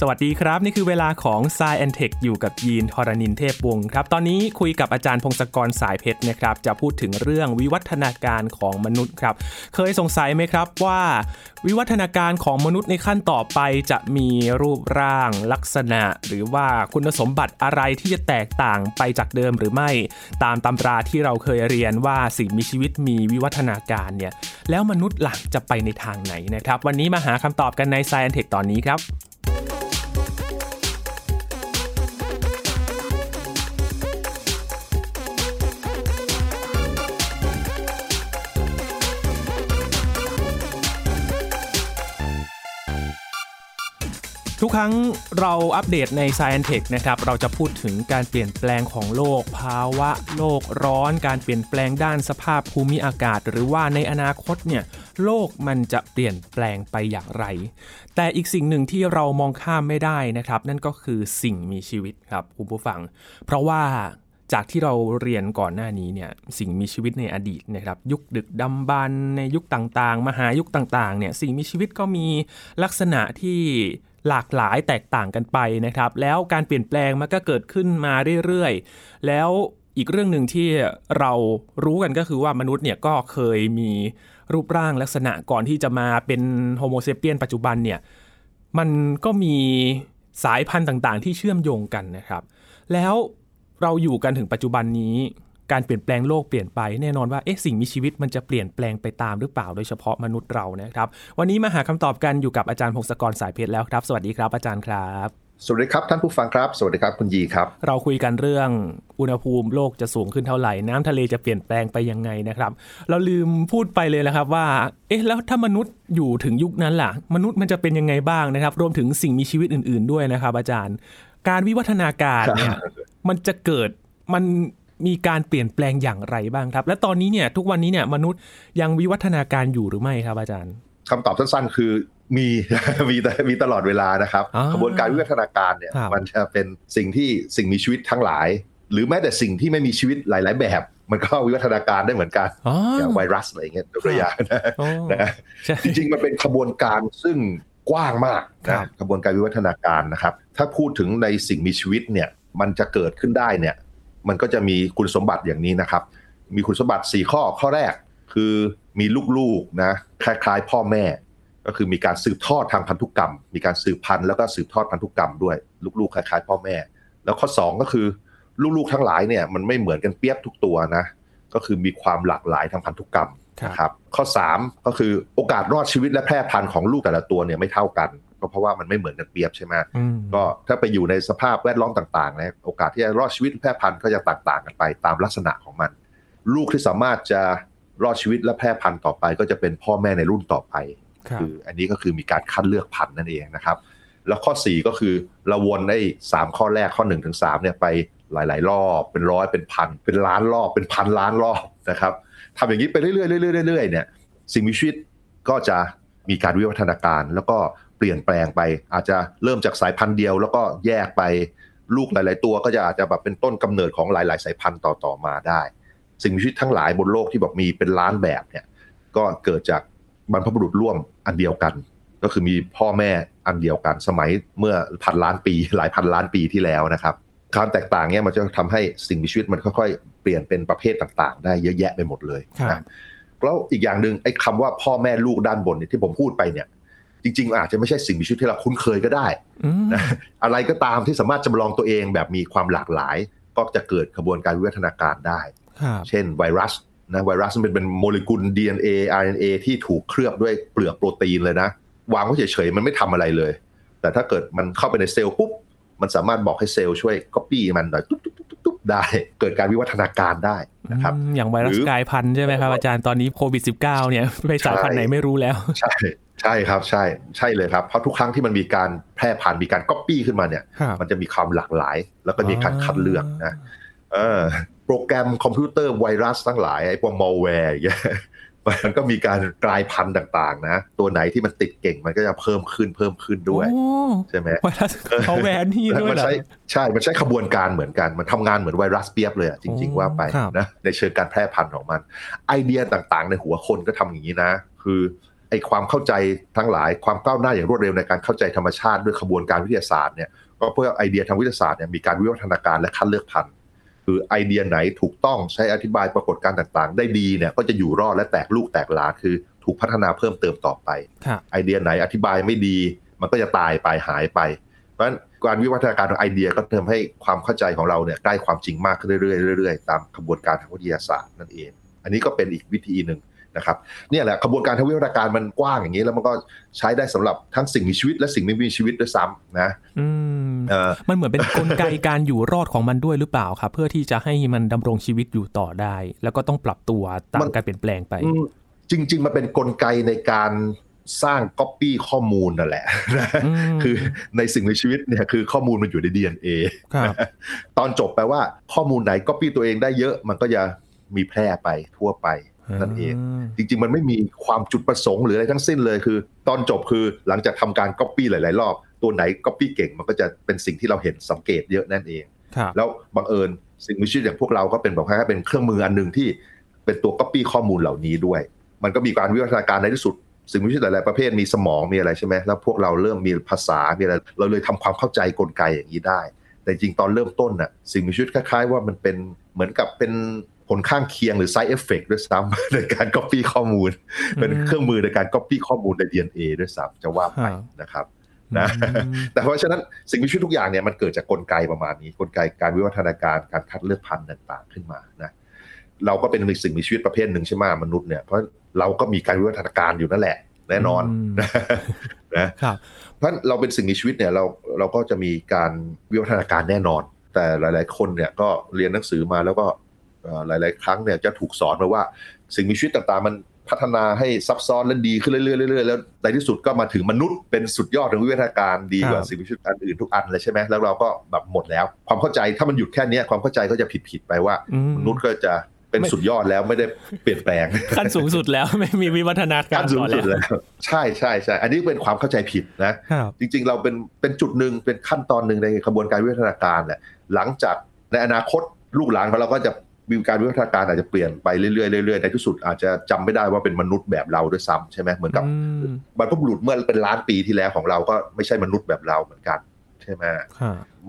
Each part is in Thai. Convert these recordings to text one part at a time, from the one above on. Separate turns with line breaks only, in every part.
สวัสดีครับ นี่คือเวลาของ s ซแอนเทคอยู่กับยีนทรณินเทพวงศ์ครับ ตอนนี้คุยกับอาจารย์พงศกรสายเพชรนะครับ จะพูดถึงเรื่องวิวัฒนาการของมนุษย์ครับ เคยสงสัยไหมครับว่า วิวัฒนาการของมนุษย์ในขั้นต่อไปจะมีรูปร่างลักษณะ หรือว่าคุณสมบัติอะไรที่จะแตกต่างไปจากเดิมหรือไม่ ตามตำราที่เราเคยเรียนว่าสิ่งมีชีวิตมีวิวัฒนาการเนี่ยแล้วมนุษย์หลักจะไปในทางไหนนะครับ วันนี้มาหาคำตอบกันใน s ซแอนเทคตอนนี้ครับ ทุกครั้งเราอัปเดตใน Science Tech นะครับเราจะพูดถึงการเปลี่ยนแปลงของโลก ภาวะโลกร้อน การเปลี่ยนแปลงด้านสภาพภูมิอากาศ หรือว่าในอนาคตเนี่ยโลกมันจะเปลี่ยนแปลงไปอย่างไร แต่อีกสิ่งหนึ่งที่เรามองข้ามไม่ได้นะครับ นั่นก็คือสิ่งมีชีวิตครับคุณผู้ฟัง เพราะว่าจากที่เราเรียนก่อนหน้านี้เนี่ยสิ่งมีชีวิตในอดีตนะครับยุคดึกดำบรรในยุคต่างๆ มหายุคต่างๆเนี่ยสิ่งมีชีวิตก็มีลักษณะที่ หลากหลายแตกต่างกันไปนะครับ แล้วการเปลี่ยนแปลงมันก็เกิดขึ้นมาเรื่อยๆ แล้วอีกเรื่องหนึ่งที่เรารู้กันก็คือว่ามนุษย์เนี่ยก็เคยมีรูปร่างลักษณะก่อนที่จะมาเป็นโฮโมเซเปียนปัจจุบันเนี่ยมันก็มีสายพันธุ์ต่างๆ ที่เชื่อมโยงกันนะครับ แล้วเราอยู่กันถึงปัจจุบันนี้ การเปลี่ยนแปลงโลกเปลี่ยนไปแน่นอนว่าเอ๊ะสิ่งมีชีวิตมันจะเปลี่ยนแปลงไปตามหรือเปล่าโดยเฉพาะมนุษย์เรานะครับ วันนี้มาหาคำตอบกันอยู่กับอาจารย์พงศกรสายเพชรแล้วครับ สวัสดีครับอาจารย์ครับ
สวัสดีครับท่านผู้ฟังครับ สวัสดีครับคุณยีครับ
เราคุยกันเรื่องอุณหภูมิโลกจะสูงขึ้นเท่าไหร่ น้ำทะเลจะเปลี่ยนแปลงไปยังไงนะครับ เราลืมพูดไปเลยนะครับว่า เอ๊ะแล้วถ้ามนุษย์อยู่ถึงยุคนั้นล่ะ มนุษย์มันจะเป็นยังไงบ้างนะครับ รวมถึงสิ่งมีชีวิตอื่น ๆ ด้วยนะครับ อาจารย์ การวิวัฒนาการเนี่ยมันจะเกิดมัน มีการเปลี่ยนแปลงอย่างไรบ้างครับ และตอนนี้เนี่ยทุกวันนี้เนี่ยมนุษย์ยังวิวัฒนาการอยู่หรือไม่ครับอาจารย์
คำตอบสั้นๆ คือมีมีมีตลอดเวลานะครับกระบวนการวิวัฒนาการเนี่ยมันจะเป็นสิ่งที่สิ่งมีชีวิตทั้งหลาย หรือแม้แต่สิ่งที่ไม่มีชีวิตหลาย ๆ แบบ มันก็วิวัฒนาการได้เหมือนกันอย่างไวรัสอะไรเงี้ยตัวอย่างนะจริงๆมันเป็นขบวนการซึ่งกว้างมากนะกระบวนการวิวัฒนาการนะครับ ถ้าพูดถึงในสิ่งมีชีวิตเนี่ยมันจะเกิดขึ้นได้เนี่ย มันก็จะมีคุณสมบัติอย่างนี้นะครับ มีคุณสมบัติ 4 ข้อข้อแรกคือมีลูกๆนะคล้ายๆ พ่อแม่ ก็คือมีการสืบทอดทางพันธุกรรม มีการสืบพันธุ์แล้วก็สืบทอดพันธุกรรมด้วยลูกๆคล้ายๆ พ่อแม่ แล้วข้อ 2 ก็คือลูกๆทั้งหลายเนี่ยมันไม่เหมือนกันเปียบทุกตัวนะก็คือมีความหลากหลายทางพันธุกรรมนะครับข้อ 3 ก็คือโอกาสรอดชีวิตและแพร่พันธุ์ของลูกแต่ละตัวเนี่ยไม่เท่ากัน ก็เพราะว่ามันไม่เหมือนกันเปียบใช่ไหมก็ถ้าไปอยู่ในสภาพแวดล้อมต่างๆนะโอกาสที่จะรอดชีวิตแพร่พันธุ์ก็จะต่างๆกันไปตามลักษณะของมัน ลูกที่สามารถจะรอดชีวิตและแพร่พันธุ์ต่อไป ก็จะเป็นพ่อแม่ในรุ่นต่อไป คืออันนี้ก็คือมีการคัดเลือกพันธุ์นั่นเองนะครับ แล้วข้อ 4 ก็คือเราวนได้สามข้อแรกข้อ1นถึงสเนี่ยไปหลาย ๆ รอบเป็นร้อยเป็นพันเป็นล้านรอบเป็นพันล้านรอบนะครับทำอย่างนี้ไปเรื่อยๆเรื่อยๆเรื่อยๆเนี่ยสิ่งมีชีวิตก็จะมีการวิวัฒนาการ แล้วก็ เปลี่ยนแปลงไป อาจจะเริ่มจากสายพันธุ์เดียว แล้วก็แยกไปลูกหลาย ๆ ตัวก็จะอาจจะแบบเป็นต้นกำเนิดของหลาย ๆ สายพันธุ์ต่อๆมาได้ สิ่งมีชีวิตทั้งหลายบนโลกที่บอกมีเป็นล้านแบบเนี่ยก็เกิดจากบรรพบุรุษร่วมอันเดียวกัน ก็คือมีพ่อแม่อันเดียวกัน สมัยเมื่อพันล้านปี หลายพันล้านปีที่แล้วนะครับการแตกต่างเนี่ยมันจะทำให้สิ่งมีชีวิตมันค่อยๆ เปลี่ยนเป็นประเภทต่างๆ ได้เยอะแยะไปหมดเลยนะแล้วอีกอย่างหนึ่งไอ้คาว่าพ่อแม่ลูกด้านบนเนี่ยที่ผมพูดไปเนี่ย จริงๆอาจจะไม่ใช่สิ่งมีชีวิตที่เราคุ้นเคยก็ได้นะอะไรก็ตามที่สามารถจำลองตัวเองแบบมีความหลากหลาย ก็จะเกิดกระบวนการวิวัฒนาการได้ เช่นไวรัสนะไวรัสมันเป็นโมเลกุล DNA RNA ที่ถูกเคลือบด้วยเปลือกโปรตีนเลยนะ วางไว้เฉยๆ มันไม่ทำอะไรเลย แต่ถ้าเกิดมันเข้าไปในเซลล์ปุ๊บ มันสามารถบอกให้เซลล์ช่วยก๊อปปี้มันหน่อยตุ๊บๆได้เกิดการวิวัฒนาการได้นะครับ
อย่างไวรัสกลายพันธุ์ใช่ไหมครับอาจารย์ตอนนี้โควิด -19 เนี่ยไปสายพันธุ์ไหนไม่รู้แล้ว
ใช่ ใช่ครับใช่ใช่เลยครับ เพราะทุกครั้งที่มันมีการแพร่พันธุ์มีการก๊อปปี้ขึ้นมาเนี่ย มันจะมีความหลากหลาย แล้วก็มีการคัดเลือกนะเออโปรแกรมคอมพิวเตอร์ไวรัสทั้งหลายไอ้พวกมอลแวร์อย่างเงี้ยมันก็มีการกลายพันธุ์ต่าง ๆ นะ ตัวไหนที่มันติดเก่งมันก็จะเพิ่มขึ้นเพิ่มขึ้นด้วย ใช่ไหม
ไวรัสเขาแวนนี่ด้วย
ใช่ใช่ มันใช้ขบวนการเหมือนกัน มันทำงานเหมือนไวรัสเปียบเลยจริง ๆ ว่าไปนะในเชิงการแพร่พันธุ์ของมัน ไอเดียต่างๆ ในหัวคนก็ทำอย่างนี้นะ คือ ไอ้ความเข้าใจทั้งหลายความก้าวหน้าอย่างรวดเร็วในการเข้าใจธรรมชาติด้วยขบวนการวิทยาศาสตร์เนี่ยก็เพื่อไอเดียทางวิทยาศาสตร์เนี่ยมีการวิวัฒนาการและคัดเลือกพันธุ์คือไอเดียไหนถูกต้องใช้อธิบายปรากฏการณ์ต่างๆ ได้ดีเนี่ยก็จะอยู่รอดและแตกลูกแตกหลาคือ ถูกพัฒนาเพิ่มเติมต่อไป ไอเดียไหนอธิบายไม่ดี มันก็จะตายไปหายไป เพราะฉะนั้นการวิวัฒนาการของไอเดียก็ทำให้ความเข้าใจของเราเนี่ยใกล้ความจริงมากขึ้นเรื่อยๆเรื่อยๆตามขบวนการทางวิทยาศาสตร์นั่นเอง อันนี้ก็เป็นอีกวิธีหนึ่ง นะครับเนี่ยแหละขบวนการทางวิวัฒนาการมันกว้างอย่างนี้ แล้วมันก็ใช้ได้สำหรับทั้งสิ่งมีชีวิตและสิ่งไม่มีชีวิตด้วยซ้ำนะ
มันเหมือนเป็นกลไกการอยู่รอดของมันด้วยหรือเปล่าครับ เพื่อที่จะให้มันดำรงชีวิตอยู่ต่อได้ แล้วก็ต้องปรับตัวตามการเปลี่ยนแปลงไป
จริง ๆ มันเป็นกลไกในการสร้างก๊อปปี้ข้อมูลนั่นแหละคือในสิ่งมีชีวิตเนี่ยคือข้อมูลมันอยู่ใน DNA ตอนจบแปลว่าข้อมูลไหนก๊อปปี้ตัวเองได้เยอะมันก็จะมีแพร่ไปทั่วไป นั่นเองจริง ๆ มันไม่มีความจุดประสงค์หรืออะไรทั้งสิ้นเลยคือ ตอนจบคือหลังจากทำการก๊อปปี้หลาย ๆ รอบ ตัวไหนก๊อปปี้เก่งมันก็จะเป็นสิ่งที่เราเห็นสังเกตเยอะนั่นเอง แล้วบังเอิญสิ่งมีชีวิตอย่างพวกเราก็เป็นแบบแค่เป็นเครื่องมืออันหนึ่งที่เป็นตัวก๊อปปี้ข้อมูลเหล่านี้ด้วย มันก็มีการวิวัฒนาการในที่สุด สิ่งมีชีวิตหลาย ๆ ประเภทมีสมองมีอะไรใช่ไหมแล้วพวกเราเริ่มมีภาษามีอะไรเราเลยทำความเข้าใจกลไกอย่างนี้ได้ แต่จริงตอนเริ่มต้นน่ะสิ่งมีชีวิตคล้าย ๆ ว่ามันเป็นเหมือนกับเป็น ผลข้างเคียงหรือ side effect ด้วยซ้ำในการ copy ข้อมูล เป็นเครื่องมือในการ copy ข้อมูลใน DNA ด้วยซ้ำจะว่าไปนะครับนะแต่เพราะฉะนั้นสิ่งมีชีวิตทุกอย่างเนี่ยมันเกิดจากกลไกประมาณนี้ กลไกการวิวัฒนาการการคัดเลือกพันธุ์ต่างๆ ขึ้นมานะเราก็เป็นสิ่งมีชีวิตประเภทหนึ่งใช่ไหมมนุษย์เนี่ยเพราะเราก็มีการวิวัฒนาการอยู่นั่นแหละ แน่นอนนะเพราะเราเป็นสิ่งมีชีวิตเนี่ยเราเราก็จะมีการวิวัฒนาการแน่นอน แต่หลาย ๆ คนเนี่ยก็เรียนหนังสือมาแล้วก็ หลาย ๆ ครั้งเนี่ยจะถูกสอนมาว่า สิ่งมีชีวิตต่าง ๆ มันพัฒนาให้ซับซ้อนและดีขึ้นเรื่อยๆเรื่อยๆแล้วในที่สุดก็มาถึงมนุษย์เป็นสุดยอดของวิวัฒนาการดีกว่าสิ่งมีชีวิตอันอื่นทุกอันเลยใช่ไหมแล้วเราก็แบบหมดแล้ว ความเข้าใจถ้ามันหยุดแค่นี้ความเข้าใจก็จะผิดๆไปว่ามนุษย์ก็จะเป็นสุดยอดแล้วไม่ได้เปลี่ยนแปลง
ขั้นสูงสุดแล้วไม่มีวิวัฒนาการขั้
นสูงสุดแล้วใช่ใช่ใช่อันนี้เป็นความเข้าใจผิดนะจริง ๆ เราเป็นเป็นจุดหนึ่งเป็นขั้นตอนหนึ่งในกระบวนการวิวัฒนาการแหละหลังจากในอนาคตลูกหลานของเราก็จะ วิวการวิวัฒนาการอาจจะเปลี่ยนไปเรื่อยๆเรื่อยๆในที่สุดอาจจะจำไม่ได้ว่าเป็นมนุษย์แบบเราด้วยซ้ำใช่ไหมเหมือนกับบรรพบุรุษเมื่อเป็นล้านปีที่แล้วของเราก็ไม่ใช่มนุษย์แบบเราเหมือนกัน ใช่ไหม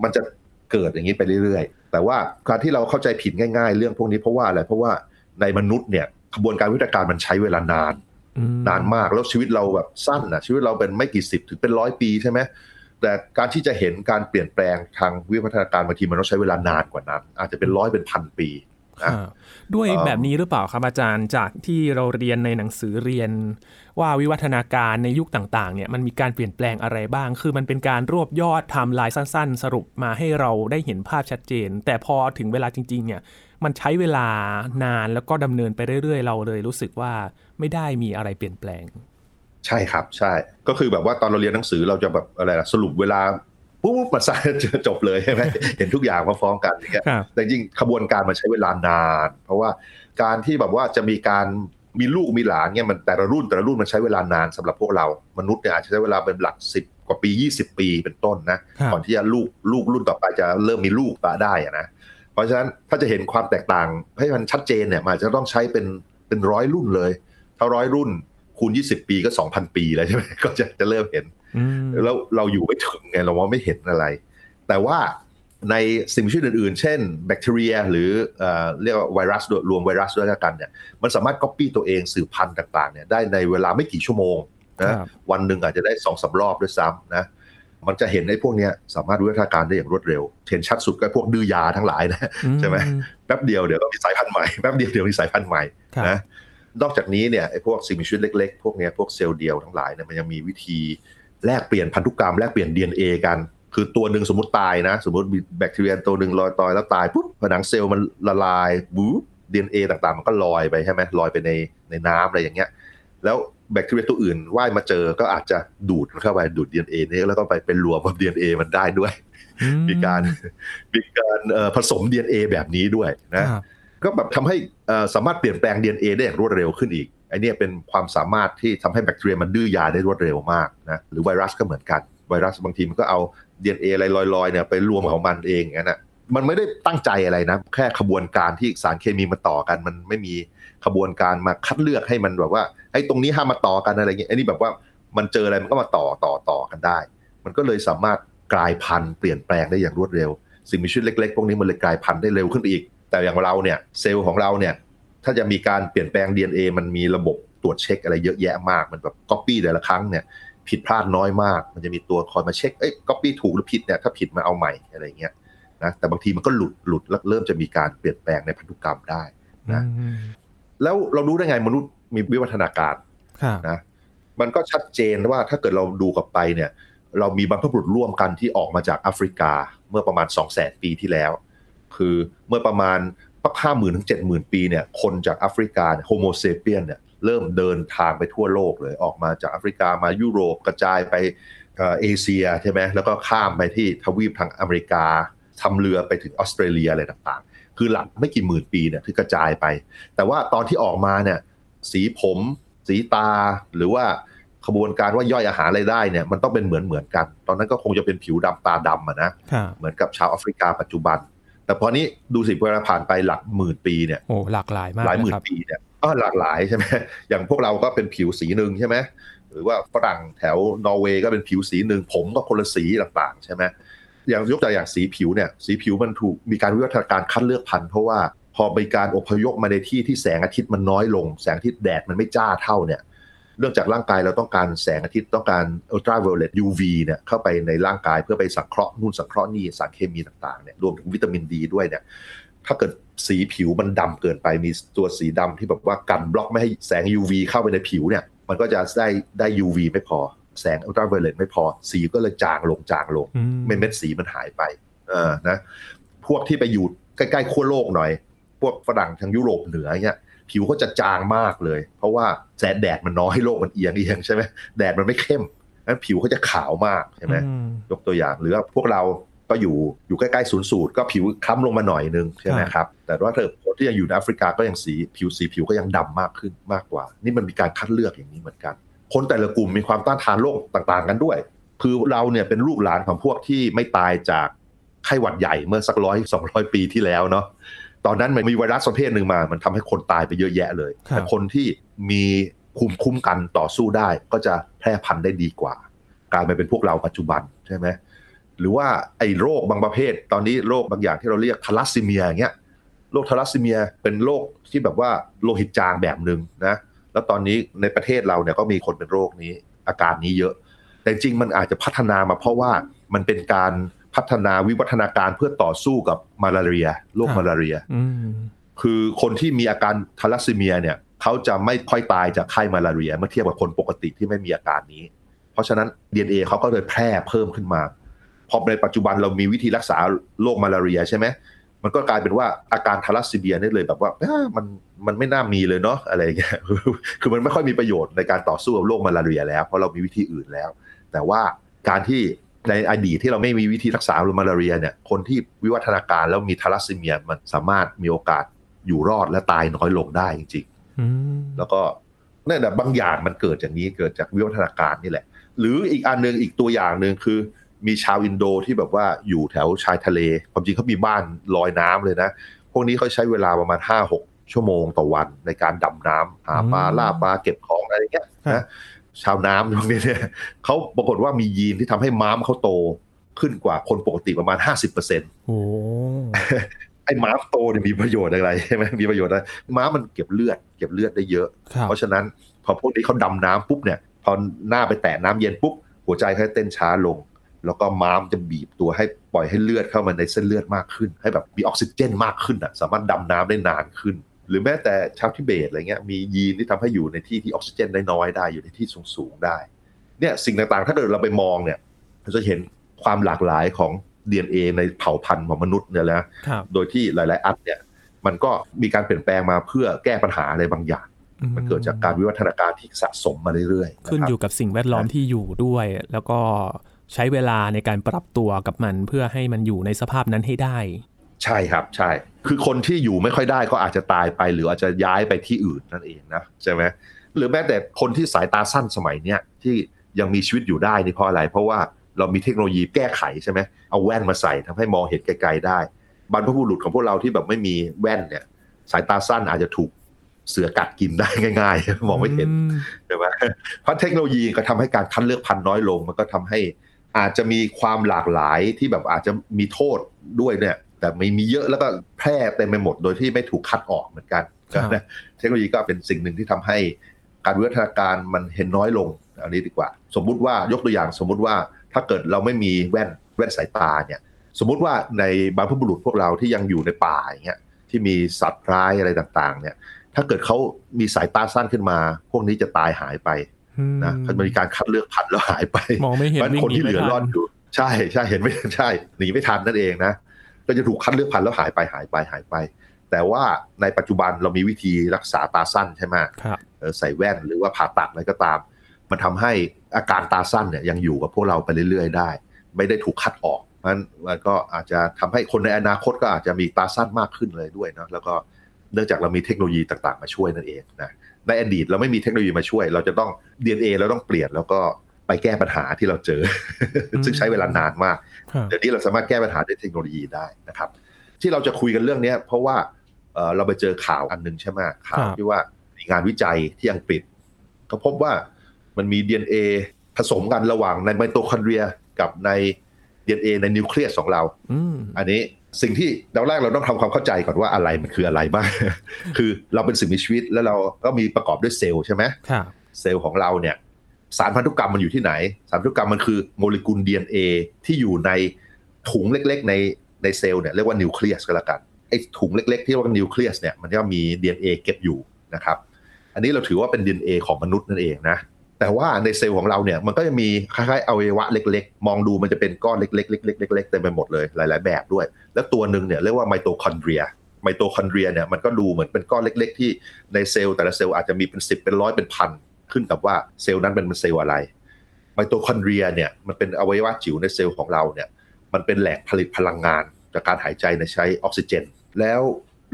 มันจะเกิดอย่างนี้ไปเรื่อยๆ แต่ว่าการที่เราเข้าใจผิดง่ายๆ เรื่องพวกนี้เพราะว่าอะไรเพราะว่าในมนุษย์เนี่ยกระบวนการวิวัฒนาการมันใช้เวลานาน นานมากแล้วชีวิตเราแบบสั้นนะชีวิตเราเป็นไม่กี่สิบถึงเป็นร้อยปีใช่ไหมแต่การที่จะเห็นการเปลี่ยนแปลงทางวิวัฒนาการบางทีมันต้องใช้เวลานานกว่านั้น อาจจะเป็นร้อยเป็นพันปี
ด้วยแบบนี้หรือเปล่าครับอาจารย์จากที่เราเรียนในหนังสือเรียน ว่าวิวัฒนาการในยุคต่างๆเนี่ยมันมีการเปลี่ยนแปลงอะไรบ้าง คือมันเป็นการรวบยอดทำลายสั้น ๆ สรุปมาให้เราได้เห็นภาพชัดเจน แต่พอถึงเวลาจริง ๆ เนี่ยมันใช้เวลานานแล้วก็ดำเนินไปเรื่อย ๆ เราเลยรู้สึกว่าไม่ได้มีอะไรเปลี่ยนแปลง
ใช่ครับใช่ก็คือแบบว่าตอนเราเรียนหนังสือเราจะแบบอะไรสรุปเวลา ปุ๊บมาใส่จบเลยใช่ไหมเห็นทุกอย่างมาฟ้องกันอย่างเงี้ยแต่จริงขบวนการมันใช้เวลานาน เพราะว่าการที่แบบว่าจะมีการมีลูกมีหลานเนี่ยมันแต่ละรุ่นแต่ละรุ่นมันใช้เวลานานสำหรับพวกเรา มนุษย์เนี่ยอาจจะใช้เวลาเป็นหลักสิบกว่าปียี่สิบปีเป็นต้นนะก่อนที่จะลูกลูกรุ่นต่อไปจะเริ่มมีลูกตาได้อะนะเพราะฉะนั้นถ้าจะเห็นความแตกต่างให้มันชัดเจนเนี่ยมันจะต้องใช้เป็นเป็นร้อยรุ่นเลย ถ้าร้อยรุ่นคูณยี่สิบปีก็สองพันปีแล้วใช่ไหมก็จะจะเริ่มเห็น แล้วเราอยู่ไม่ถึงไงเราว่าไม่เห็นอะไร แต่ว่าในสิ่งมีชีวิตอื่นๆ เช่นแบคทีเรีย หรือเรียกว่าไวรัสรวมไวรัสด้วยกันเนี่ยมันสามารถก๊อปปี้ตัวเองสืบพันธุ์ต่างๆเนี่ยได้ในเวลาไม่กี่ชั่วโมงนะวันหนึ่งอาจจะได้สองสารอบด้วยซ้ำนะมันจะเห็นในพวกนี้สามารถวิวัฒนาการได้อย่างรวดเร็ว เห็นชัดสุดก็พวกดื้อยาทั้งหลายนะใช่ไหมแป๊บเดียวเดี๋ยวก็มีสายพันธุ์ใหม่แป๊บเดียวเดี๋ยวมีสายพันธุ์ใหม่นะนอกจากนี้เนี่ยไอ้พวกสิ่งมีชีวิตเล็กๆ พวกนี้พวกเซลล์เดียวทั้งหลายเนี่ยมันยังมีวิธี แลกเปลี่ยนพันธุกรรมแลกเปลี่ยน DNA กัน คือตัวหนึ่งสมมติตายนะ สมมติมีแบคทีเรียตัวหนึ่งลอยตอยแล้วตายปุ๊บผนังเซลล์มันละลายบู๊ดีเอ็นเอต่างๆ มันก็ลอยไปใช่ไหมลอยไปในในน้ำอะไรอย่างเงี้ย แล้วแบคทีเรียตัวอื่นว่ายมาเจอก็อาจจะดูดเข้าไปดูด DNA นี้แล้วก็ไปเป็นรวมกับ DNA มันได้ด้วย มีการมีการผสม DNA แบบนี้ด้วยนะ ก็แบบทำให้สามารถเปลี่ยนแปลง DNA ได้อย่างรวดเร็วขึ้นอีก ไอเนี้ยเป็นความสามารถที่ทำให้แบคทีเรียมันดื้อยาได้รวดเร็วมากนะหรือไวรัสก็เหมือนกันไวรัสบางทีมันก็เอา DNA อะไรลอยๆเนี่ยไปรวมของมันเองนะมันไม่ได้ตั้งใจอะไรนะ แค่ขบวนการที่สารเคมีมาต่อกัน มันไม่มีขบวนการมาคัดเลือกให้มันแบบว่าไอ้ตรงนี้ห้ามมาต่อกันอะไรเงี้ยไอันนี้แบบว่ามันเจออะไรมันก็มาต่อต่อต่อกันได้ มันก็เลยสามารถกลายพันธุ์เปลี่ยนแปลงได้อย่างรวดเร็ว สิ่งมีชีวิตเล็กๆ พวกนี้มันเลยกลายพันธุ์ได้เร็วขึ้นไปอีก แต่อย่างเราเนี่ยเซลล์ของเราเนี่ย ถ้าจะมีการเปลี่ยนแปลง DNA มันมีระบบตรวจเช็คอะไรเยอะแยะมาก มันแบบก๊อปปี้แต่ละครั้งเนี่ยผิดพลาดน้อยมาก มันจะมีตัวคอยมาเช็ค เอ้ยก๊อปปี้ถูกหรือผิดเนี่ย ถ้าผิดมาเอาใหม่อะไรเงี้ยนะ แต่บางทีมันก็หลุด หลุดแล้วเริ่มจะมีการเปลี่ยนแปลงในพันธุกรรมได้นะ แล้วเรารู้ได้ไงมนุษย์มีวิวัฒนาการนะ มันก็ชัดเจนว่าถ้าเกิดเราดูกลับไปเนี่ย เรามีบรรพบุรุษร่วมกันที่ออกมาจากแอฟริกาเมื่อประมาณ 2 0 0 0 0 0 ปีที่แล้ว คือเมื่อประมาณ สักห้าหมื่นถึงเจ็ดหมื่นปีเนี่ยคนจากแอฟริกาโฮโมเซเปียนเนี่ยเริ่มเดินทางไปทั่วโลกเลยออกมาจากแอฟริกามายุโรปกระจายไปเอเชียใช่ไหมแล้วก็ข้ามไปที่ทวีปทางอเมริกาทำเรือไปถึงออสเตรเลียอะไรต่างๆ คือหลังไม่กี่หมื่นปีเนี่ยที่กระจายไป แต่ว่าตอนที่ออกมาเนี่ยสีผม สีตาหรือว่าขบวนการว่าย่อยอาหารอะไรได้เนี่ยมันต้องเป็นเหมือนเหมือนกัน ตอนนั้นก็คงจะเป็นผิวดำตาดำอะนะเหมือนกับชาวแอฟริกาปัจจุบัน แต่พอนี้ดูสิเวลาผ่านไปหลักหมื่นปีเนี่ย
โอ้หลากหลายมาก
หลายหมื่นปีเนี่ยก็หลากหลายใช่ไหมอย่างพวกเราก็เป็นผิวสีหนึ่งใช่ไหมหรือว่าฝรั่งแถวนอร์เวย์ก็เป็นผิวสีหนึ่งผมก็คนละสีต่างๆใช่ไหมอย่างยกตัวอย่างสีผิวเนี่ยสีผิวมันถูกมีการวิวัฒนาการคัดเลือกพันธุ์เพราะว่าพอมีการอพยพมาในที่ที่แสงอาทิตย์มันน้อยลง แสงอาทิตย์แดดมันไม่จ้าเท่าเนี่ย เนื่องจากร่างกายเราต้องการแสงอาทิตย์ต้องการอัลตราไวโอเลต UV เนี่ยเข้าไปในร่างกายเพื่อไปสังเคราะห์นู่นสังเคราะห์นี่สารเคมีต่างๆเนี่ยรวมถึงวิตามินดีด้วยเนี่ยถ้าเกิดสีผิวมันดำเกินไปมีตัวสีดำที่แบบว่ากันบล็อกไม่ให้แสง UV เข้าไปในผิวเนี่ยมันก็จะได้ได้ UV ไม่พอแสงอัลตราไวโอเลตไม่พอ สีก็เลยจางลงจางลงเม็ดสีมันหายไปเออนะพวกที่ไปอยู่ใกล้ๆขั้วโลกหน่อย พวกฝรั่งทางยุโรปเหนือเนี่ย ผิวก็จะจางมากเลย เพราะว่าแสงแดดมันน้อยโลกมันเอียงเอียงใช่ไหมแดดมันไม่เข้มนั้นผิวเขาจะขาวมากใช่ไหมยกตัวอย่างหรือว่าพวกเราก็อยู่อยู่ใกล้ๆศูนย์สูตรก็ผิวคล้ำลงมาหน่อยนึงใช่ไหมครับแต่ว่าเธอคนที่ยังอยู่ในแอฟริกาก็ยังสีผิวสีผิวก็ยังดำมากขึ้นมากกว่า นี่มันมีการคัดเลือกอย่างนี้เหมือนกัน คนแต่ละกลุ่มมีความต้านทานโรคต่างๆ กันด้วย คือเราเนี่ยเป็นลูกหลานของพวกที่ไม่ตายจากไข้หวัดใหญ่เมื่อสักร้อยสองร้อยปีที่แล้วเนาะ ตอนนั้นมันมีไวรัสประเภทหนึ่งมา มันทำให้คนตายไปเยอะแยะเลย แต่คนที่มีภูมิคุ้มกันต่อสู้ได้ ก็จะแพร่พันธุ์ได้ดีกว่ากลายไปเป็นพวกเราปัจจุบันใช่ไหมหรือว่าไอ้โรคบางประเภท ตอนนี้โรคบางอย่างที่เราเรียกทาลัสซีเมียอย่างเงี้ยโรคทาลัสซีเมียเป็นโรคที่แบบว่าโลหิตจางแบบหนึ่งนะแล้วตอนนี้ในประเทศเราเนี่ยก็มีคนเป็นโรคนี้อาการนี้เยอะ แต่จริงมันอาจจะพัฒนามาเพราะว่ามันเป็นการ พัฒนาวิวัฒนาการเพื่อต่อสู้กับมาลาเรียโรคมาลาเรียคือคนที่มีอาการทาลัสซีเมียเนี่ยเขาจะไม่ค่อยตายจากไข้มาลาเรีย เมื่อเทียบกับคนปกติที่ไม่มีอาการนี้ เพราะฉะนั้น DNA เขาก็เลยแพร่เพิ่มขึ้นมาพอในปัจจุบันเรามีวิธีรักษาโรคมาลาเรียใช่ไหมมันก็กลายเป็นว่าอาการทาลัสซีเมียนี่เลยแบบว่ามันมันไม่น่ามีเลยเนาะอะไรเงี้ยคือมันไม่ค่อยมีประโยชน์ในการต่อสู้กับโรคมาลาเรียแล้ว เพราะเรามีวิธีอื่นแล้ว แต่ว่าการที่ ในอดีตที่เราไม่มีวิธีรักษาโรมาลาเรียเนี่ยคนที่วิวัฒนาการแล้วมีทาลัสซีเมียมันสามารถมีโอกาสอยู่รอดและตายน้อยลงได้จริงๆแล้วก็เนี่ยแต่บางอย่างมันเกิดจากนี้เกิดจากวิวัฒนาการนี่แหละ หรืออีกอันหนึ่งอีกตัวอย่างหนึ่งคือ มีชาวอินโดที่แบบว่าอยู่แถวชายทะเล ความจริงเขามีบ้านลอยน้ำเลยนะ พวกนี้เขาใช้เวลาประมาณห้าหกชั่วโมงต่อวันในการดำน้ำหาปลาล่าปลาเก็บของอะไรเงี้ยนะ ชาวน้ำตรงนี้เนี่ยเขาปรากฏว่ามียีนที่ทำให้ม้ามเขาโตขึ้นกว่าคนปกติประมาณห้าสิบเปอร์เซ็นต์โอ้ไอ้ม้ามโตเนี่ยมีประโยชน์อะไรใช่ไหมมีประโยชน์อะไรม้ามันเก็บเลือด เก็บเลือดได้เยอะ เพราะฉะนั้นพอพวกนี้เขาดำน้ำปุ๊บเนี่ยพอหน้าไปแตะน้ำเย็นปุ๊บหัวใจเขาเต้นช้าลง แล้วก็ม้ามจะบีบตัวให้ปล่อยให้เลือดเข้ามาในเส้นเลือดมากขึ้น ให้แบบมีออกซิเจนมากขึ้นอะสามารถดำน้ำได้นานขึ้น หรือแม้แต่ชาวทิเบตอะไรเงี้ยมียีนที่ทำให้อยู่ในที่ที่ออกซิเจนได้น้อยได้อยู่ในที่สูงสูงได้เนี่ยสิ่งต่างๆ ถ้าเกิดเราไปมองเนี่ยเราจะเห็นความหลากหลายของ DNA ในเผ่าพันธุ์ของมนุษย์เนี่ยแหละโดยที่หลาย ๆ อันเนี่ยมันก็มีการเปลี่ยนแปลงมาเพื่อแก้ปัญหาอะไรบางอย่าง มันเกิดจากการวิวัฒนาการที่สะสมมาเรื่อย
ๆ ขึ้นอยู่กับสิ่งแวดล้อมที่อยู่ด้วย แล้วก็ใช้เวลาในการปรับตัวกับมันเพื่อให้มันอยู่ในสภาพนั้นให้ได้
ใช่ครับใช่ คือคนที่อยู่ไม่ค่อยได้ก็อาจจะตายไป หรืออาจจะย้ายไปที่อื่นนั่นเองนะใช่ไหมหรือแม้แต่คนที่สายตาสั้นสมัยเนี้ยที่ยังมีชีวิตอยู่ได้นี่เพราะอะไร เพราะว่าเรามีเทคโนโลยีแก้ไขใช่ไหมเอาแว่นมาใส่ทำให้มองเห็นไกลๆได้ บรรพบุรุษของพวกเราที่แบบไม่มีแว่นเนี่ย สายตาสั้นอาจจะถูกเสือกัดกินได้ง่ายๆมองไม่เห็นใช่ไหมเพราะเทคโนโลยีก็ทำให้การคัดเลือกพันธุ์น้อยลง มันก็ทำให้อาจจะมีความหลากหลายที่แบบอาจจะมีโทษด้วยเนี่ย แต่ไม่มีเยอะแล้วก็แพร่เต็มไปหมดโดยที่ไม่ถูกคัดออกเหมือนกันนะเทคโนโลยีก็เป็นสิ่งหนึ่งที่ทำให้การวิวัฒนาการมันเห็นน้อยลงอันนี้ดีกว่า สมมุติว่ายกตัวอย่างสมมุติว่าถ้าเกิดเราไม่มีแว่นแว่นสายตาเนี่ยสมมุติว่าในบรรพบุรุษพวกเราที่ยังอยู่ในป่าอย่างเงี้ยที่มีสัตว์ร้ายอะไรต่างๆ เนี่ย ถ้าเกิดเขามีสายตาสั้นขึ้นมา พวกนี้จะตายหายไปนะเขามีการคัดเลือกพันธุ์แล้วหายไป
มองไม่เห็น
คนที่เหลือรอดอยู่ใช่ใช่เห็นไม่ใช่หนีไม่ทันนั่นเองนะ ก็จะถูกคัดเลือกพันธุ์แล้วหายไปหายไปหายไป แต่ว่าในปัจจุบันเรามีวิธีรักษาตาสั้นใช่ไหมใส่แว่นหรือว่าผ่าตัดอะไรก็ตาม มันทำให้อาการตาสั้นเนี่ยยังอยู่กับพวกเราไปเรื่อยๆ ได้ ไม่ได้ถูกคัดออกมันมันก็อาจจะทำให้คนในอนาคตก็อาจจะมีตาสั้นมากขึ้นเลยด้วยนะแล้วก็เนื่องจากเรามีเทคโนโลยีต่างๆ มาช่วยนั่นเองนะในอดีตเราไม่มีเทคโนโลยีมาช่วย เราจะต้อง DNA เราต้องเปลี่ยนแล้วก็ ไปแก้ปัญหาที่เราเจอ ซึ่งใช้เวลานานมากเดี๋ยวนี้เราสามารถแก้ปัญหาด้วยเทคโนโลยีได้นะครับ ที่เราจะคุยกันเรื่องนี้เพราะว่าเราไปเจอข่าวอันหนึ่งใช่ไหมข่าวที่ว่ามีงานวิจัยที่อังกฤษเขาพบว่ามันมี DNA ผสมกันระหว่างในไมโตคอนเดรียกับใน DNA ในนิวเคลียสของเราอันนี้สิ่งที่เราแรกเราต้องทำความเข้าใจก่อนว่าอะไรมันคืออะไรบ้าง คือเราเป็นสิ่งมีชีวิตแล้วเราก็มีประกอบด้วยเซลล์ใช่ไหมเซลล์ของเราเนี่ย สารพันธุกรรมมันอยู่ที่ไหน สารพันธุกรรมมันคือโมเลกุล DNA ที่อยู่ในถุงเล็กๆ ในในเซลล์เนี่ยเรียกว่านิวเคลียสก็แล้วกันไอ้ถุงเล็ก ๆ ที่เรียกว่านิวเคลียสเนี่ยมันก็มี DNA เก็บอยู่นะครับ อันนี้เราถือว่าเป็น DNA ของมนุษย์นั่นเองนะแต่ว่าในเซลล์ของเราเนี่ยมันก็จะมีคล้ายๆอวัยวะเล็กๆ มองดูมันจะเป็นก้อนเล็กๆเล็กๆเล็กๆเต็มไปหมดเลยหลายๆ แบบด้วย แล้วตัวหนึ่งเนี่ยเรียกว่าไมโตคอนเดรียไมโตคอนเดรียเนี่ยมันก็ดูเหมือนเป็นก้อนเล็ก ๆ ที่ในเซลล์แต่ละเซลล์อาจจะมีเป็นสิบเป็นร้อยเป็นพัน ขึ้นกับว่าเซลล์นั้นเป็นเซลล์อะไรไมโตคอนเดรียเนี่ยมันเป็นอวัยวะจิ๋วในเซลล์ของเราเนี่ยมันเป็นแหล่งผลิตพลังงาน จากการหายใจในใช้ออกซิเจน แล้ว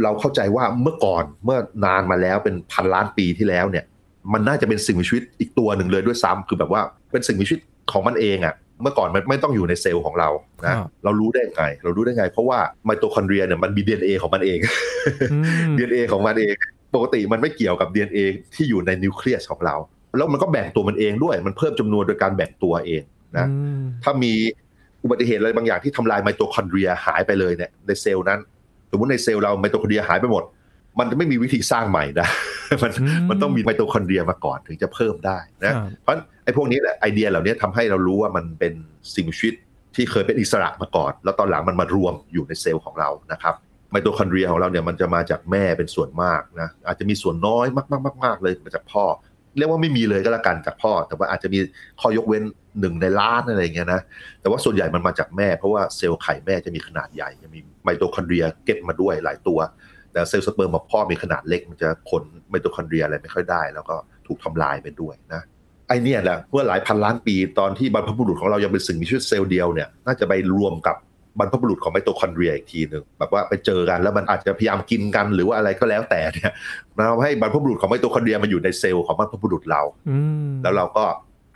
เราเข้าใจว่าเมื่อก่อนเมื่อนานมาแล้วเป็นพันล้านปีที่แล้วเนี่ยมันน่าจะเป็นสิ่งมีชีวิตอีกตัวหนึ่งเลยด้วยซ้ำคือแบบว่าเป็นสิ่งมีชีวิตของมันเองอะ่ะเมื่อก่อนมันไม่ต้องอยู่ในเซลล์ของเรานะเรารู้ได้ไง เรารู้ได้ไง เพราะว่าไมโตคอนเดรียเนี่ยมันมี DNA ของมันเอง DNA ของมันเอง ปกติมันไม่เกี่ยวกับ DNA ที่อยู่ในนิวเคลียสของเรา แล้วมันก็แบ่งตัวมันเองด้วย มันเพิ่มจำนวนโดยการแบ่งตัวเองนะถ้ามีอุบัติเหตุอะไรบางอย่างที่ทำลายไมโตคอนเดรียหายไปเลยเนี่ยในเซลล์นั้น สมมติในเซลล์เราไมโตคอนเดรียหายไปหมด มันจะไม่มีวิธีสร้างใหม่นะมันมันต้องมีไมโตคอนเดรียมาก่อนถึงจะเพิ่มได้นะเพราะไอ้พวกนี้แหละไอเดียเหล่านี้ทำให้เรารู้ว่ามันเป็นสิ่งชีวิตที่เคยเป็นอิสระมาก่อน แล้วตอนหลังมันมารวมอยู่ในเซลล์ของเรานะครับ ไมโตคอนเดรียของเราเนี่ยมันจะมาจากแม่เป็นส่วนมากนะอาจจะมีส่วนน้อยมากๆๆเลยมาจากพ่อ เรียกว่าไม่มีเลยก็แล้วกันจากพ่อ แต่ว่าอาจจะมีข้อยกเว้นหนึ่งในล้านอะไรเงี้ยนะแต่ว่าส่วนใหญ่มันมาจากแม่ เพราะว่าเซลล์ไข่แม่จะมีขนาดใหญ่จะมีไมโตคอนเดรียเก็บมาด้วยหลายตัวแต่เซลล์สเปิร์มของพ่อมีขนาดเล็กมันจะขนไมโตคอนเดรียอะไรไม่ค่อยได้ แล้วก็ถูกทำลายไปด้วยนะไอเนี่ยแหละเมื่อหลายพันล้านปีตอนที่บรรพบุรุษของเรายังเป็นสิ่งมีชีวิตเซลล์เดียวเนี่ยน่าจะไปรวมกับ บรรพบุรุษของไมโตคอนเดรียอีกทีหนึ่งแบบว่าไปเจอกันแล้วมันอาจจะพยายามกินกันหรือว่าอะไรก็แล้วแต่เนี่ยเราให้บรรพบุรุษของไมโตคอนเดรียมาอยู่ในเซลล์ของบรรพบุรุษเราแล้วเราก็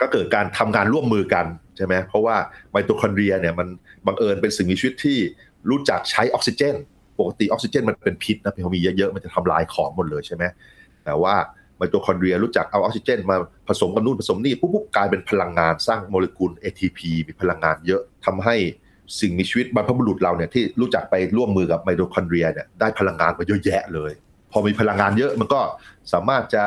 ก็เกิดการทำงานร่วมมือกันใช่ไหมเพราะว่าไมโตคอนเดรียเนี่ยมันบังเอิญเป็นสิ่งมีชีวิตที่รู้จักใช้ออกซิเจน ปกติออกซิเจนมันเป็นพิษนะพอมีเยอะๆมันจะทำลายของหมดเลยใช่ไหมแต่ว่าไมโตคอนเดรียรู้จักเอาออกซิเจน มาผสมกับนู่นผสมนี่ปุ๊บกลายเป็นพลังงานสร้างโมเลกุล ATP มีพลังงานเยอะทำให้ สิ่งมีชีวิตบรรพบุรุษเราเนี่ยที่รู้จักไปร่วมมือกับไมโตคอนเดรียเนี่ยได้พลังงานมาเยอะแยะเลย พอมีพลังงานเยอะมันก็สามารถจะ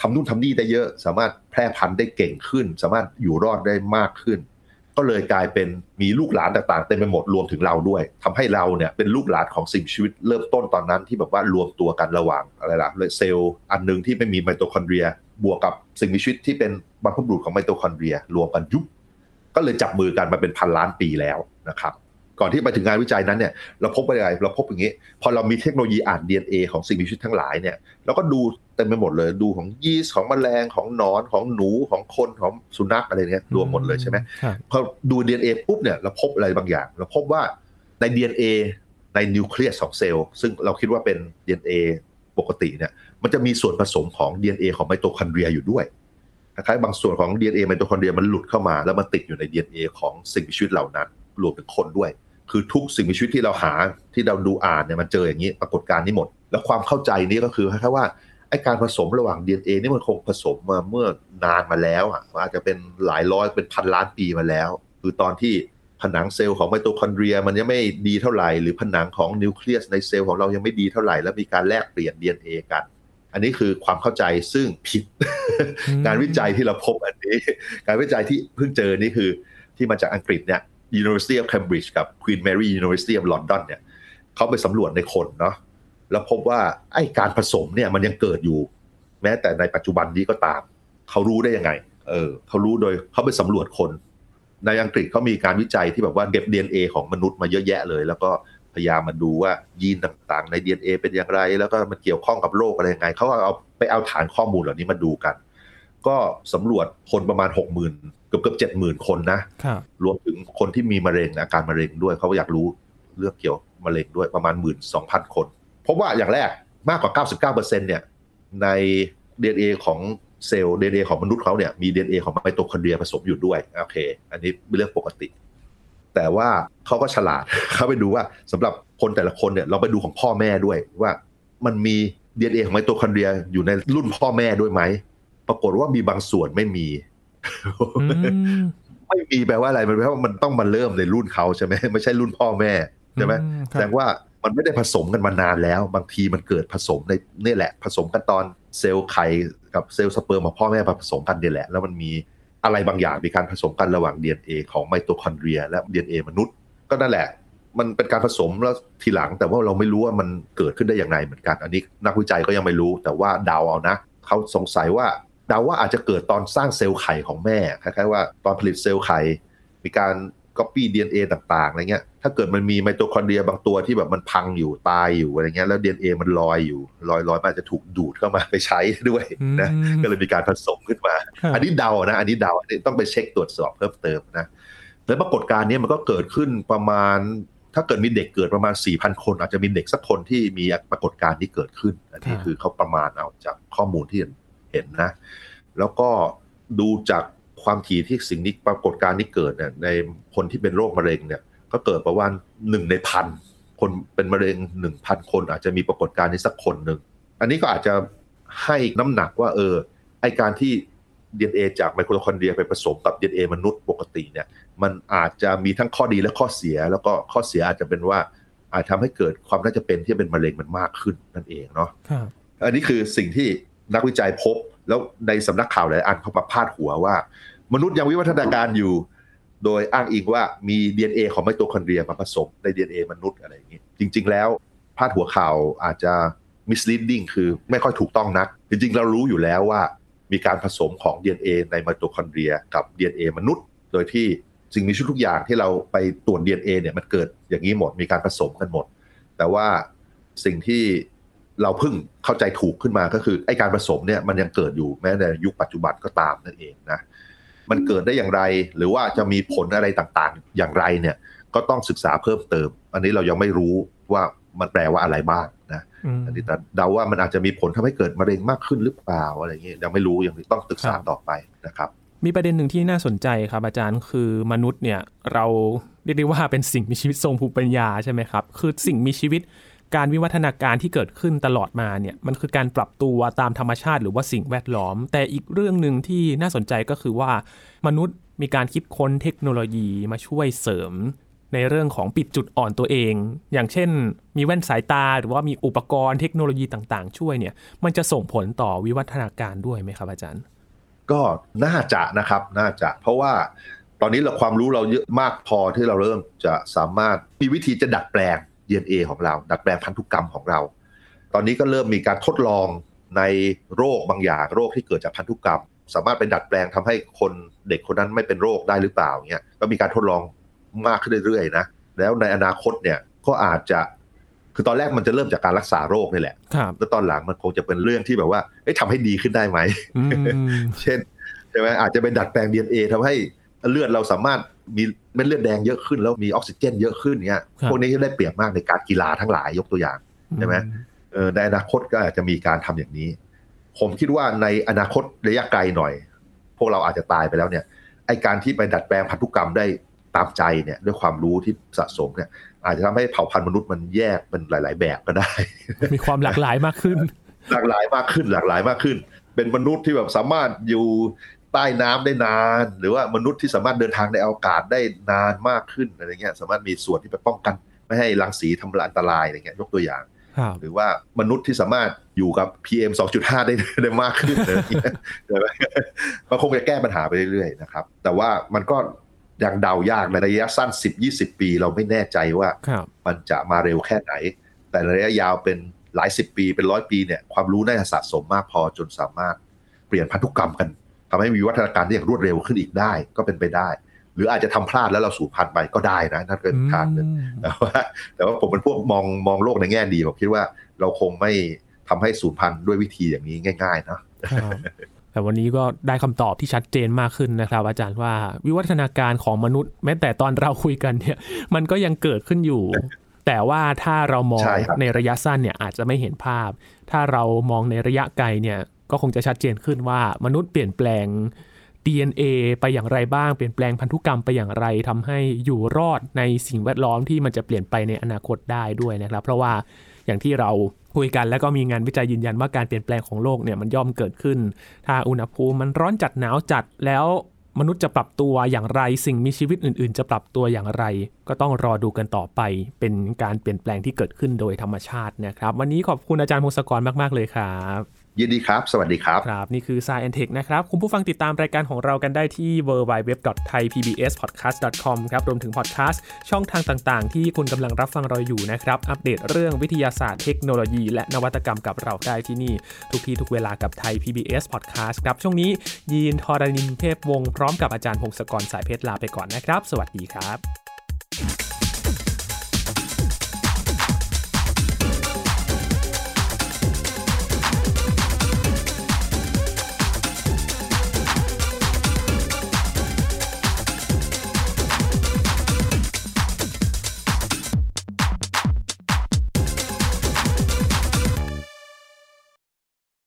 ทำนู่นทำนี่ได้เยอะ สามารถแพร่พันธุ์ได้เก่งขึ้น สามารถอยู่รอดได้มากขึ้น ก็เลยกลายเป็นมีลูกหลานต่างๆเต็มไปหมดรวมถึงเราด้วยทำให้เราเนี่ยเป็นลูกหลานของสิ่งชีวิตเริ่มต้นตอนนั้นที่แบบว่ารวมตัวกันระหว่างอะไรล่ะเซลล์อันหนึ่งที่ไม่มีไมโตคอนเดรียบวกกับสิ่งมีชีวิตที่เป็นบรรพบุรุษของไมโตคอนเดรียรวมกันปุ๊บ ก็เลยจับมือกันมาเป็นพันล้านปีแล้วนะครับ ก่อนที่ไปถึงงานวิจัยนั้นเนี่ยเราพบอะไรเราพบอย่างนี้ พอเรามีเทคโนโลยีอ่าน DNA ของสิ่งมีชีวิตทั้งหลายเนี่ยเราก็ดูเต็มไปหมดเลยดูของยีสต์ของแมลงของหนอนของหนูของคนของสุนัขอะไรเงี้ยรวมหมดเลยใช่ไหมพอดู DNA ปุ๊บเนี่ยเราพบอะไรบางอย่าง เราพบว่าใน DNA ในนิวเคลียสของเซลล์ซึ่งเราคิดว่าเป็น DNA ปกติเนี่ยมันจะมีส่วนผสมของ DNA ของไมโตคอนเดรียอยู่ด้วย คล้ายบางส่วนของ DNA ไมโตคอนเดรียมันหลุดเข้ามา แล้วมันติดอยู่ใน DNA ของสิ่งมีชีวิตเหล่านั้นรวมถึงคนด้วย คือทุกสิ่งมีชีวิตที่เราหาที่เราดูอ่านเนี่ยมันเจออย่างนี้ปรากฏการณ์นี้หมด แล้วความเข้าใจนี้ก็คือแค่ว่าไอการผสมระหว่าง DNA นี่มันคงผสมมาเมื่อนานมาแล้วอะอาจจะเป็นหลายร้อยเป็นพันล้านปีมาแล้ว คือตอนที่ผนังเซลล์ของไมโตคอนเดรีย มันยังไม่ดีเท่าไหร่ หรือผนังของนิวเคลียสในเซลล์ของเรายังไม่ดีเท่าไหร่ แล้วมีการแลกเปลี่ยน DNA กัน อันนี้คือความเข้าใจซึ่งผิด การวิจัยที่เราพบอันนี้ การวิจัยที่เพิ่งเจอนี่คือที่มาจากอังกฤษเนี่ย University of Cambridge กับ Queen Mary University of London เนี่ยเขาไปสำรวจในคนเนาะแล้วพบว่าไอ้การผสมเนี่ยมันยังเกิดอยู่ แม้แต่ในปัจจุบันนี้ก็ตาม เขารู้ได้ยังไง เออเขารู้โดยเขาไปสำรวจคน ในอังกฤษเขามีการวิจัยที่แบบว่าเก็บ DNA ของมนุษย์มาเยอะแยะเลย แล้วก็ พยายามมาดูว่ายีนต่างๆ ใน DNA เป็นอย่างไร แล้วก็มันเกี่ยวข้องกับโรคอะไรยังไงเขาเอาไปเอาฐานข้อมูลเหล่านี้มาดูกัน ก็สำรวจคนประมาณ 6 0,000เกือบเกือบเจ็ดหมื่นคนนะรวมถึงคนที่มีมะเร็งอาการมะเร็งด้วยเขาอยากรู้เรื่องเกี่ยวมะเร็งด้วยประมาณหมื่นสองพันคนพบว่าอย่างแรกมากกว่า 99%เนี่ยใน DNA ของเซลล์ DNA ของมนุษย์เขาเนี่ยมี DNA ของไมโตคอนเดรียผสมอยู่ด้วยโอเค อันนี้เป็นเรื่องปกติ แต่ว่าเขาก็ฉลาดเขาไปดูว่าสำหรับคนแต่ละคนเนี่ยเราไปดูของพ่อแม่ด้วยว่ามันมี DNA ของไมโตคอนเดรียอยู่ในรุ่นพ่อแม่ด้วยไหม ปรากฏว่ามีบางส่วนไม่มี ไม่มีแปลว่าอะไรมันแปลว่ามันต้องมาเริ่มในรุ่นเขาใช่ไหมไม่ใช่รุ่นพ่อแม่ใช่ไหมแสดงว่ามันไม่ได้ผสมกันมานานแล้ว บางทีมันเกิดผสมในนี่แหละ ผสมกันตอนเซลล์ไข่กับเซลล์สเปิร์มของพ่อแม่ผสมกันนี่แหละ แล้วมันมี อะไรบางอย่างมีการผสมกันระหว่าง DNA ของไมโตคอนเดรีย และ DNA มนุษย์ ก็นั่นแหละ มันเป็นการผสมแล้วทีหลังแต่ว่าเราไม่รู้ว่ามันเกิดขึ้นได้อย่างไรเหมือนกัน อันนี้นักวิจัยก็ยังไม่รู้แต่ว่าเดาเอานะเขาสงสัยว่าเดาว่าอาจจะเกิดตอนสร้างเซลล์ไข่ของแม่คล้ายๆว่าตอนผลิตเซลล์ไข่มีการ ก๊อปปี้ดีเต่างๆอะไรเงี้ยถ้าเกิดมันมีไมโตคอนเดรียบางตัวที่แบบมันพังอยู่ตายอยู่อะไรเงี้ยแล้วดีเมันลอยอยู่ลอยลอยมันจะถูกดูดเข้ามาไปใช้ด้วยนะก็เลยมีการผสมขึ้นมา อันนี้เดานะ อันนี้เดาอันนี้ต้องไปเช็คตรวจสอบเพิ่มเติมนะแล้วปรากฏการณ์นี้มันก็เกิดขึ้นประมาณ ถ้าเกิดมีเด็กเกิดประมาณ4ี่พันคน อาจจะมีเด็กสักคนที่มีปรากฏการณ์ที่เกิดขึ้น อันนี้คือเขาประมาณเอาจากข้อมูลที่เห็นนะ แล้วก็ดูจาก ความถี่ที่สิ่งนี้ปรากฏการณ์นี้เกิดเนี่ยในคนที่เป็นโรคมะเร็งเนี่ยก็เกิดประมาณหนึ่งในพันคนเป็นมะเร็งหนึ่งพันคนอาจจะมีปรากฏการณ์นี้สักคนหนึ่งอันนี้ก็อาจจะให้น้ำหนักว่าเออไอการที่ DNA จากไมโครคอนเดรียไปผสมกับ DNA มนุษย์ปกติเนี่ยมันอาจจะมีทั้งข้อดีและข้อเสีย แล้วก็ข้อเสียอาจจะเป็นว่าอาจทำให้เกิดความน่าจะเป็นที่เป็นมะเร็งมันมากขึ้นนั่นเองเนาะอันนี้คือสิ่งที่ นักวิจัยพบ แล้วในสำนักข่าวหลายอันเขามาพาดหัวว่า มนุษย์ยังวิวัฒนาการอยู่ โดยอ้างอิงว่ามี DNA ของไมโตคอนเดรียมาผสมใน DNA มนุษย์อะไรอย่างนี้ จริง ๆ แล้วพาดหัวข่าวอาจจะ misleading คือไม่ค่อยถูกต้องนัก จริง ๆ เรารู้อยู่แล้วว่ามีการผสมของ DNA ในไมโตคอนเดรียกับ DNA มนุษย์ โดยที่สิ่งมีชีวิตทุกอย่างที่เราไปตรวจ DNA เนี่ยมันเกิดอย่างนี้หมดมีการผสมกันหมด แต่ว่าสิ่งที่ เราเพิ่งเข้าใจถูกขึ้นมาก็คือไอการผสมเนี่ยมันยังเกิดอยู่แม้ในยุคปัจจุบันก็ตามนั่นเองนะมันเกิดได้อย่างไรหรือว่าจะมีผลอะไรต่างๆ อย่างไรเนี่ยก็ต้องศึกษาเพิ่มเติม อันนี้เรายังไม่รู้ว่ามันแปลว่าอะไรบ้างนะอันนี้แต่เดาว่ามันอาจจะมีผลทำให้เกิดมะเร็งมากขึ้นหรือเปล่าอะไรเงี้ยยังไม่รู้ยังต้องศึกษาต่อไปนะครับ
มีประเด็นหนึ่งที่น่าสนใจครับ อาจารย์คือมนุษย์เนี่ยเราเรียกได้ว่าเป็นสิ่งมีชีวิตทรงภูมิปัญญาใช่ไหมครับ คือสิ่งมีชีวิต การวิวัฒนาการที่เกิดขึ้นตลอดมาเนี่ยมันคือการปรับตัวตามธรรมชาติหรือว่าสิ่งแวดล้อม แต่อีกเรื่องหนึ่งที่น่าสนใจก็คือว่ามนุษย์มีการคิดค้นเทคโนโลยีมาช่วยเสริม ในเรื่องของปิดจุดอ่อนตัวเอง อย่างเช่น มีแว่นสายตาหรือว่ามีอุปกรณ์เทคโนโลยีต่างๆ ช่วยเนี่ยมันจะส่งผลต่อวิวัฒนาการด้วยไหมครับอาจารย์
ก็น่าจะนะครับน่าจะเพราะว่าตอนนี้เราความรู้เราเยอะมากพอที่เราเริ่มจะสามารถมีวิธีจะดัดแปลง DNA ของเรา ดัดแปลงพันธุกรรมของเรา ตอนนี้ก็เริ่มมีการทดลองในโรคบางอย่างโรคที่เกิดจากพันธุกรรม สามารถไปดัดแปลงทำให้คนเด็กคนนั้นไม่เป็นโรคได้หรือเปล่าเนี่ยก็มีการทดลองมากขึ้นเรื่อยๆนะแล้วในอนาคตเนี่ยก็อาจจะคือตอนแรกมันจะเริ่มจากการรักษาโรคนี่แหละ แล้วตอนหลังมันคงจะเป็นเรื่องที่แบบว่าทำให้ดีขึ้นได้ไหม เช่นใช่ไหมอาจจะเป็นดัดแปลง DNA ทำให้เลือดเราสามารถมี เม็ดเลือดแดงเยอะขึ้นแล้วมีออกซิเจนเยอะขึ้นเนี้ยพวกนี้จะได้เปรียบมากในการกีฬาทั้งหลายยกตัวอย่างใช่ไหมเออในอนาคตก็อาจจะมีการทำอย่างนี้ ผมคิดว่าในอนาคตระยะไกลหน่อย พวกเราอาจจะตายไปแล้วเนี่ยไอการที่ไปดัดแปลงพันธุกรรมได้ตามใจเนี่ยด้วยความรู้ที่สะสมเนี่ย อาจจะทำให้เผ่าพันธุ์มนุษย์มันแยกเป็นหลาย ๆ แบบก็ได้
มีความหลากหลายมากขึ้น
หลากหลายมากขึ้นหลากหลายมากขึ้น เป็นมนุษย์ที่แบบสามารถอยู่ ใต้น้ำได้นาน หรือว่ามนุษย์ที่สามารถเดินทางในอากาศได้นานมากขึ้นอะไรเงี้ยสามารถมีส่วนที่ไปป้องกัน ไม่ให้รังสีทำลายอันตรายอะไรเงี้ยยกตัวอย่าง หรือว่ามนุษย์ที่สามารถอยู่กับ PM 2.5 ได้ได้มากขึ้นอะไรเงี้ยมันคงจะแก้ปัญหาไปเรื่อยๆนะครับ แต่ว่ามันก็ยังเดายากในระยะสั้น 10-20 ปี เราไม่แน่ใจว่ามันจะมาเร็วแค่ไหน แต่ระยะยาวเป็นหลายสิบปีเป็นร้อยปีเนี่ยความรู้น่าจะสะสมมากพอจนสามารถเปลี่ยนพันธุกรรมกัน ทำให้มีวัฒนาการที่อย่างรวดเร็วขึ้นอีกได้ก็เป็นไปได้ หรืออาจจะทำพลาดแล้วเราสูญพันธุ์ไปก็ได้นะนั่นเป็นทางหนึ่งแต่ว่าแต่ว่าผมเป็นพวกมองมองโลกในแง่ดีผมคิดว่าเราคงไม่ทำให้สูญพันธุ์ด้วยวิธีอย่างนี้ง่ายๆนะ
แต่วันนี้ก็ได้คำตอบที่ชัดเจนมากขึ้นนะครับ อาจารย์ว่าวิวัฒนาการของมนุษย์ แม้แต่ตอนเราคุยกันเนี่ย มันก็ยังเกิดขึ้นอยู่ แต่ว่าถ้าเรามองในระยะสั้นเนี่ยอาจจะไม่เห็นภาพ ถ้าเรามองในระยะไกลเนี่ย ก็คงจะชัดเจนขึ้นว่ามนุษย์เปลี่ยนแปลง DNA ไปอย่างไรบ้าง เปลี่ยนแปลงพันธุกรรมไปอย่างไรทำให้อยู่รอดในสิ่งแวดล้อมที่มันจะเปลี่ยนไปในอนาคตได้ด้วยนะครับ เพราะว่าอย่างที่เราคุยกันแล้วก็มีงานวิจัยยืนยันว่าการเปลี่ยนแปลงของโลกเนี่ยมันย่อมเกิดขึ้น ถ้าอุณหภูมิมันร้อนจัดหนาวจัดแล้วมนุษย์จะปรับตัวอย่างไร สิ่งมีชีวิตอื่น ๆ จะปรับตัวอย่างไร ก็ต้องรอดูกันต่อไป เป็นการเปลี่ยนแปลงที่เกิดขึ้นโดยธรรมชาตินะครับ วันนี้ขอบคุณอาจารย์พงศกรมาก ๆ เลยครับ
ยินดีครครับ สวัสดีครับ
ครับ นี่คือ s ายแอนเทคนะครับ คุณผู้ฟังติดตามรายการของเรากันได้ที่ www.thaipbspodcast.com ครับ รวมถึงพอดแคสต์ช่องทางต่างๆ ที่คุณกำลังรับฟังเราอยู่นะครับ อัปเดตเรื่องวิทยาศาสตร์เทคโนโลยี และนวัตกรรมกับเราได้ที่นี่ ทุกที่ทุกเวลากับไทย PBS Podcast ครับ ช่วงนี้ยีนทอรานินเทพวงศ์พร้อมกับอาจารย์พงศกรสายเพชรลาไปก่อนนะครับ สวัสดีครับ